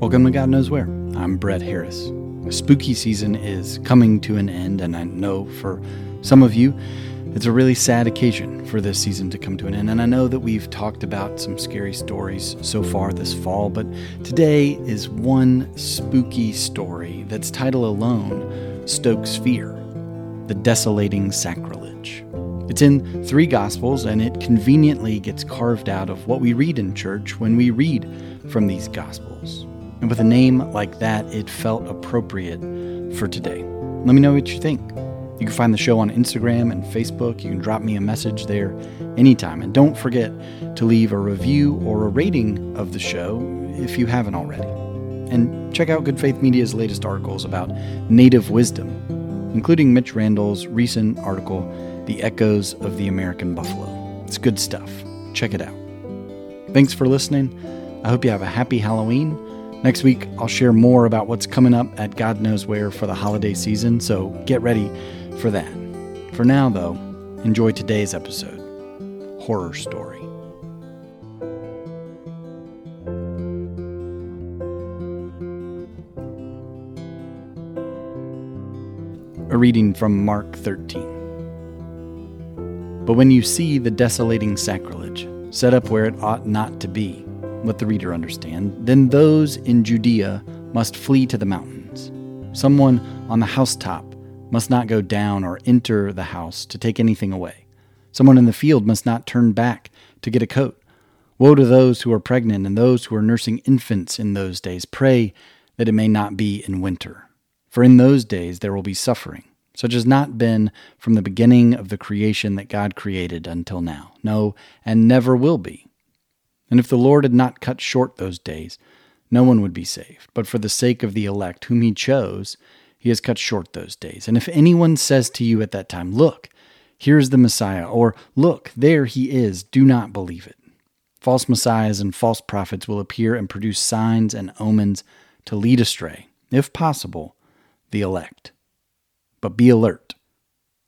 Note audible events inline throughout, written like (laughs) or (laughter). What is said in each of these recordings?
Welcome to God Knows Where. I'm Brett Harris. Spooky season is coming to an end, and I know for some of you, it's a really sad occasion for this season to come to an end. And I know that we've talked about some scary stories so far this fall, but today is one spooky story that's title alone stokes fear The Desolating Sacrilege. It's in three Gospels, and it conveniently gets carved out of what we read in church when we read from these Gospels. And with a name like that, it felt appropriate for today. Let me know what you think. You can find the show on Instagram and Facebook. You can drop me a message there anytime. And don't forget to leave a review or a rating of the show if you haven't already. And check out Good Faith Media's latest articles about native wisdom, including Mitch Randall's recent article, The Echoes of the American Buffalo. It's good stuff. Check it out. Thanks for listening. I hope you have a happy Halloween Next week, I'll share more about what's coming up at God Knows Where for the holiday season, so get ready for that. For now, though, enjoy today's episode Horror Story. A reading from Mark 13. But when you see the desolating sacrilege set up where it ought not to be, let the reader understand, then those in Judea must flee to the mountains. Someone on the housetop must not go down or enter the house to take anything away. Someone in the field must not turn back to get a coat. Woe to those who are pregnant and those who are nursing infants in those days. Pray that it may not be in winter. For in those days there will be suffering, such as not been from the beginning of the creation that God created until now. No, and never will be. And if the Lord had not cut short those days, no one would be saved. But for the sake of the elect, whom he chose, he has cut short those days. And if anyone says to you at that time, Look, here is the Messiah, or Look, there he is, do not believe it. False messiahs and false prophets will appear and produce signs and omens to lead astray, if possible, the elect. But be alert.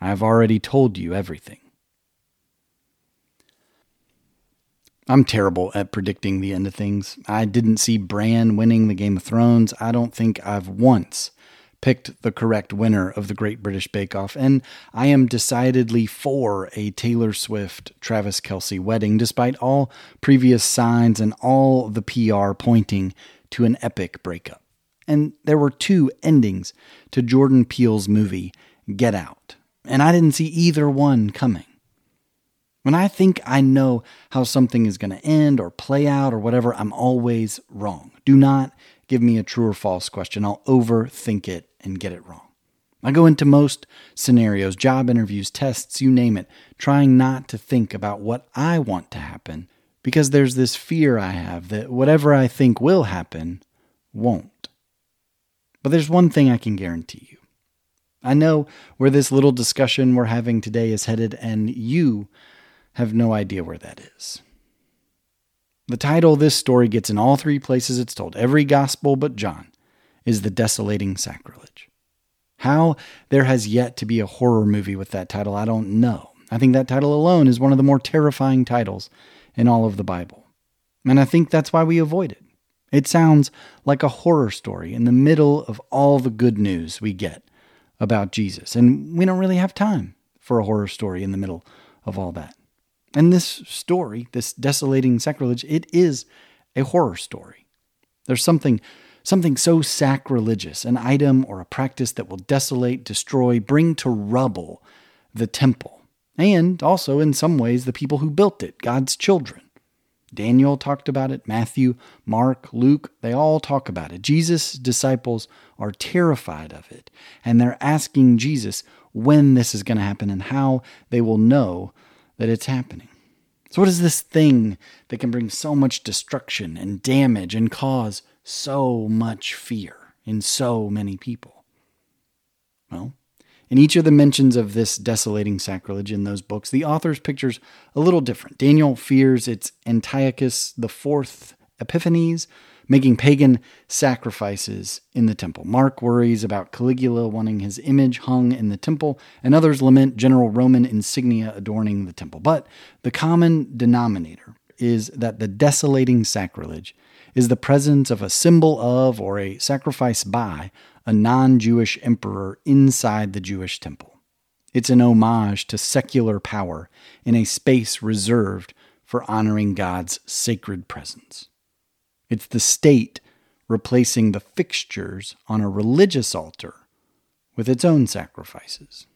I have already told you everything. I'm terrible at predicting the end of things. I didn't see Bran winning the Game of Thrones. I don't think I've once picked the correct winner of the Great British Bake Off, and I am decidedly for a Taylor Swift Travis Kelce wedding, despite all previous signs and all the PR pointing to an epic breakup. And there were two endings to Jordan Peele's movie, Get Out, and I didn't see either one coming. When I think I know how something is going to end or play out or whatever, I'm always wrong. Do not give me a true or false question. I'll overthink it and get it wrong. I go into most scenarios, job interviews, tests, you name it, trying not to think about what I want to happen because there's this fear I have that whatever I think will happen won't. But there's one thing I can guarantee you. I know where this little discussion we're having today is headed, and you have no idea where that is. The title this story gets in all three places it's told, every gospel but John, is The Desolating Sacrilege. How there has yet to be a horror movie with that title, I don't know. I think that title alone is one of the more terrifying titles in all of the Bible. And I think that's why we avoid it. It sounds like a horror story in the middle of all the good news we get about Jesus. And we don't really have time for a horror story in the middle of all that. And this story, this desolating sacrilege, it is a horror story. There's something something so sacrilegious, an item or a practice that will desolate, destroy, bring to rubble the temple, and also in some ways the people who built it, God's children. Daniel talked about it, Matthew, Mark, Luke, they all talk about it. Jesus' disciples are terrified of it, and they're asking Jesus when this is going to happen and how they will know that it's happening. So, what is this thing that can bring so much destruction and damage and cause so much fear in so many people? Well, in each of the mentions of this desolating sacrilege in those books, the author's picture's a little different. Daniel fears it's Antiochus IV Epiphanes, making pagan sacrifices in the temple. Mark worries about Caligula wanting his image hung in the temple, and others lament general Roman insignia adorning the temple. But the common denominator is that the desolating sacrilege is the presence of a symbol of or a sacrifice by a non Jewish emperor inside the Jewish temple. It's an homage to secular power in a space reserved for honoring God's sacred presence. It's the state replacing the fixtures on a religious altar with its own sacrifices.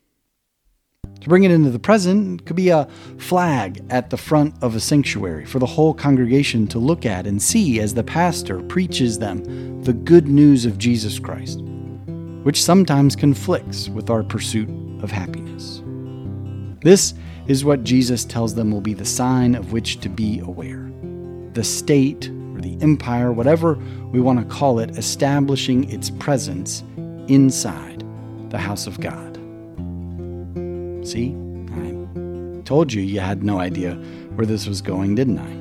To bring it into the present could be a flag at the front of a sanctuary for the whole congregation to look at and see as the pastor preaches them the good news of Jesus Christ, which sometimes conflicts with our pursuit of happiness. This is what Jesus tells them will be the sign of which to be aware. The state the empire, whatever we want to call it, establishing its presence inside the house of God. See, I told you you had no idea where this was going, didn't I?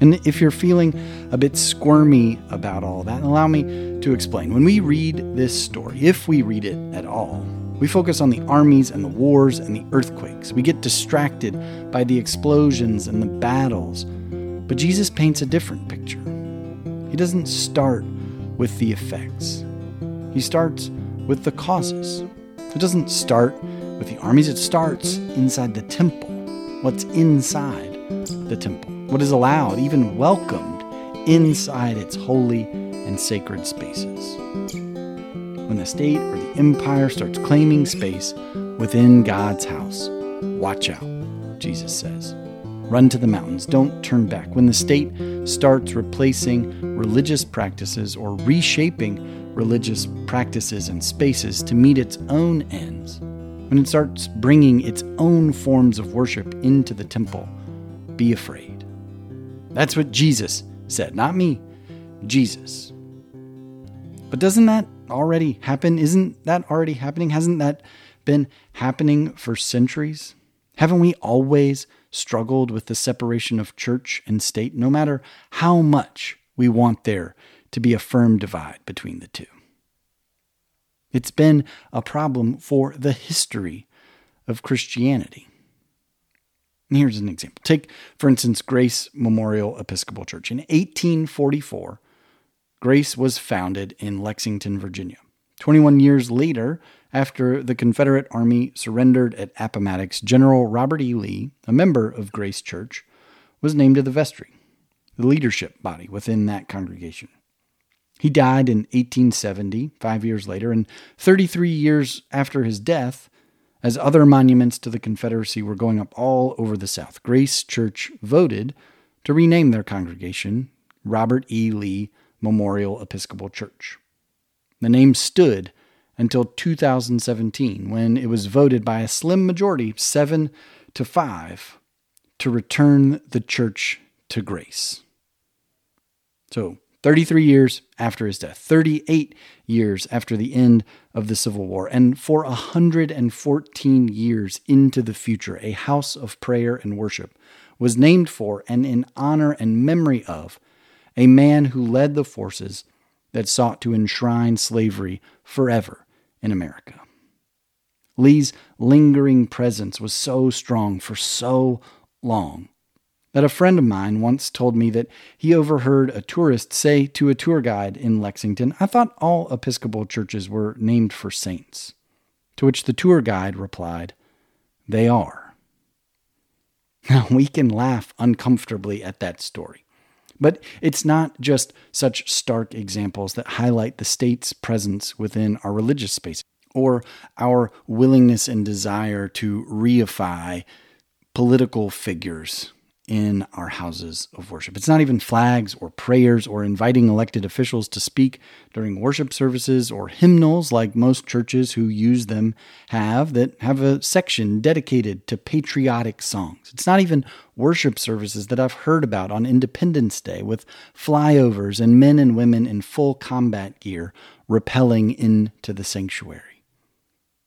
And if you're feeling a bit squirmy about all that, allow me to explain. When we read this story, if we read it at all, we focus on the armies and the wars and the earthquakes. We get distracted by the explosions and the battles. But Jesus paints a different picture. He doesn't start with the effects, he starts with the causes. It doesn't start with the armies, it starts inside the temple. What's inside the temple? What is allowed, even welcomed, inside its holy and sacred spaces. When the state or the empire starts claiming space within God's house, watch out, Jesus says. Run to the mountains, don't turn back. When the state starts replacing religious practices or reshaping religious practices and spaces to meet its own ends, when it starts bringing its own forms of worship into the temple, be afraid. That's what Jesus said, not me, Jesus. But doesn't that already happen? Isn't that already happening? Hasn't that been happening for centuries? Haven't we always struggled with the separation of church and state, no matter how much we want there to be a firm divide between the two? It's been a problem for the history of Christianity. Here's an example. Take, for instance, Grace Memorial Episcopal Church. In 1844, Grace was founded in Lexington, Virginia. 21 years later, after the Confederate Army surrendered at Appomattox, General Robert E. Lee, a member of Grace Church, was named to the vestry, the leadership body within that congregation. He died in 1870, five years later, and 33 years after his death, as other monuments to the Confederacy were going up all over the South, Grace Church voted to rename their congregation Robert E. Lee Memorial Episcopal Church. The name stood until 2017, when it was voted by a slim majority, seven to five, to return the church to grace. So, 33 years after his death, 38 years after the end of the Civil War, and for 114 years into the future, a house of prayer and worship was named for and in honor and memory of a man who led the forces that sought to enshrine slavery forever in America. Lee's lingering presence was so strong for so long that a friend of mine once told me that he overheard a tourist say to a tour guide in Lexington, I thought all Episcopal churches were named for saints. To which the tour guide replied, They are. (laughs) Now, we can laugh uncomfortably at that story. But it's not just such stark examples that highlight the state's presence within our religious space or our willingness and desire to reify political figures in our houses of worship. It's not even flags or prayers or inviting elected officials to speak during worship services or hymnals like most churches who use them have that have a section dedicated to patriotic songs. It's not even worship services that I've heard about on Independence Day with flyovers and men and women in full combat gear rappelling into the sanctuary.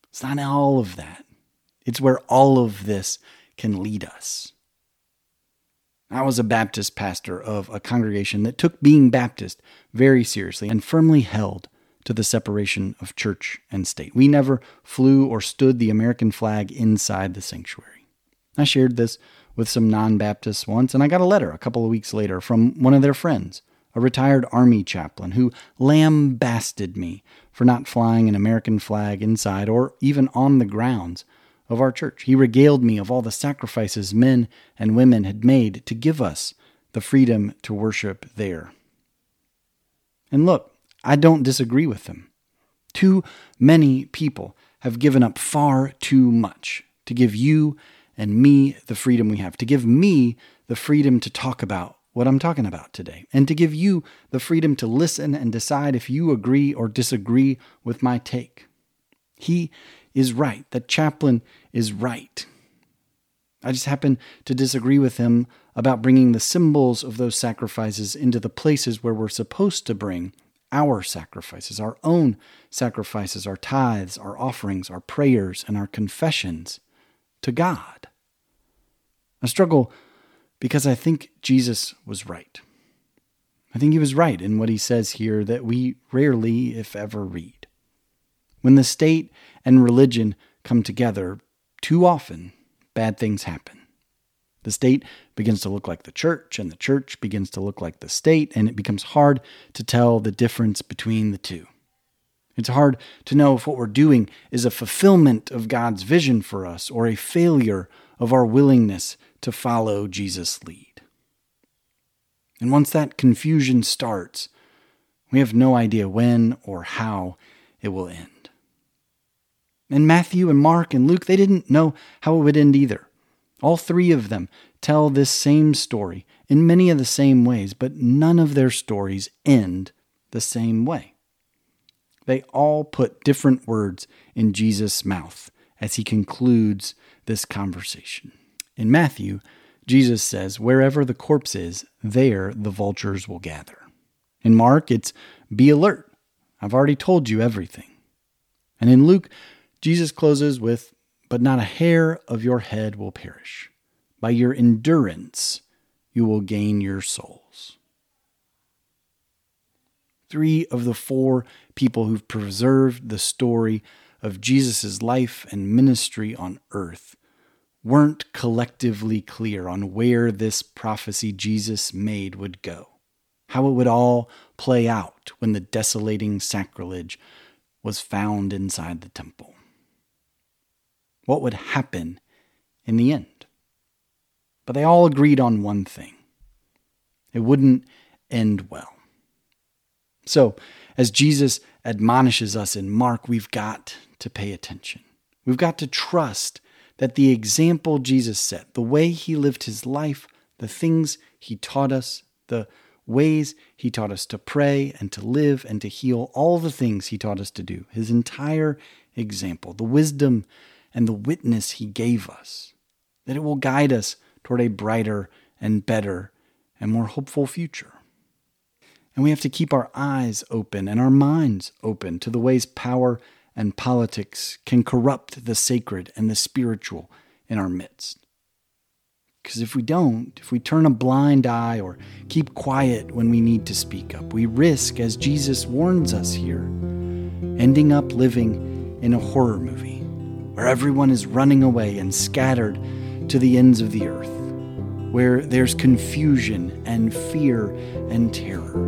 It's not all of that. It's where all of this can lead us. I was a Baptist pastor of a congregation that took being Baptist very seriously and firmly held to the separation of church and state. We never flew or stood the American flag inside the sanctuary. I shared this with some non Baptists once, and I got a letter a couple of weeks later from one of their friends, a retired Army chaplain who lambasted me for not flying an American flag inside or even on the grounds of our church. He regaled me of all the sacrifices men and women had made to give us the freedom to worship there. And look, I don't disagree with them. Too many people have given up far too much to give you and me the freedom we have, to give me the freedom to talk about what I'm talking about today, and to give you the freedom to listen and decide if you agree or disagree with my take. He is right. That chaplain is right. I just happen to disagree with him about bringing the symbols of those sacrifices into the places where we're supposed to bring our sacrifices, our own sacrifices, our tithes, our offerings, our prayers, and our confessions to God. I struggle because I think Jesus was right. I think he was right in what he says here that we rarely, if ever, read. When the state and religion come together, too often bad things happen. The state begins to look like the church, and the church begins to look like the state, and it becomes hard to tell the difference between the two. It's hard to know if what we're doing is a fulfillment of God's vision for us or a failure of our willingness to follow Jesus' lead. And once that confusion starts, we have no idea when or how it will end. And Matthew and Mark and Luke, they didn't know how it would end either. All three of them tell this same story in many of the same ways, but none of their stories end the same way. They all put different words in Jesus' mouth as he concludes this conversation. In Matthew, Jesus says, Wherever the corpse is, there the vultures will gather. In Mark, it's be alert. I've already told you everything. And in Luke, Jesus closes with, But not a hair of your head will perish. By your endurance, you will gain your souls. Three of the four people who've preserved the story of Jesus' life and ministry on earth weren't collectively clear on where this prophecy Jesus made would go, how it would all play out when the desolating sacrilege was found inside the temple. What would happen in the end? But they all agreed on one thing it wouldn't end well. So, as Jesus admonishes us in Mark, we've got to pay attention. We've got to trust that the example Jesus set, the way he lived his life, the things he taught us, the ways he taught us to pray and to live and to heal, all the things he taught us to do, his entire example, the wisdom and the witness he gave us, that it will guide us toward a brighter and better and more hopeful future. And we have to keep our eyes open and our minds open to the ways power and politics can corrupt the sacred and the spiritual in our midst. Because if we don't, if we turn a blind eye or keep quiet when we need to speak up, we risk, as Jesus warns us here, ending up living in a horror movie where everyone is running away and scattered to the ends of the earth, where there's confusion and fear and terror.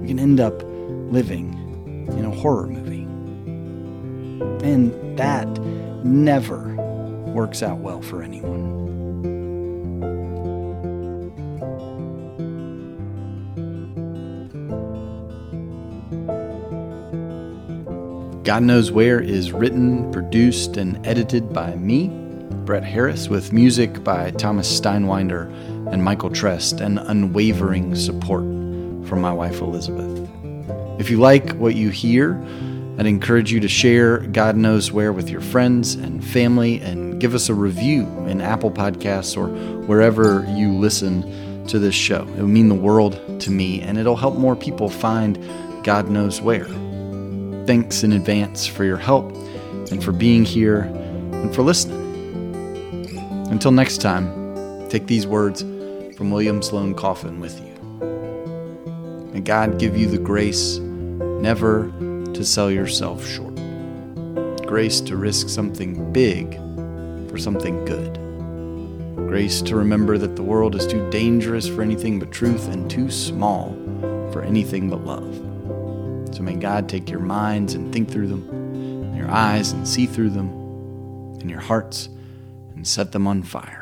We can end up living in a horror movie. And that never works out well for anyone. God Knows Where is written, produced, and edited by me, Brett Harris, with music by Thomas Steinwinder and Michael Trest, and unwavering support from my wife Elizabeth. If you like what you hear, I'd encourage you to share God Knows Where with your friends and family and give us a review in Apple Podcasts or wherever you listen to this show. It would mean the world to me and it'll help more people find God Knows Where. Thanks in advance for your help and for being here and for listening. Until next time, take these words from William Sloane Coffin with you. May God give you the grace never to sell yourself short. Grace to risk something big for something good. Grace to remember that the world is too dangerous for anything but truth and too small for anything but love. So may God take your minds and think through them, your eyes and see through them, and your hearts and set them on fire.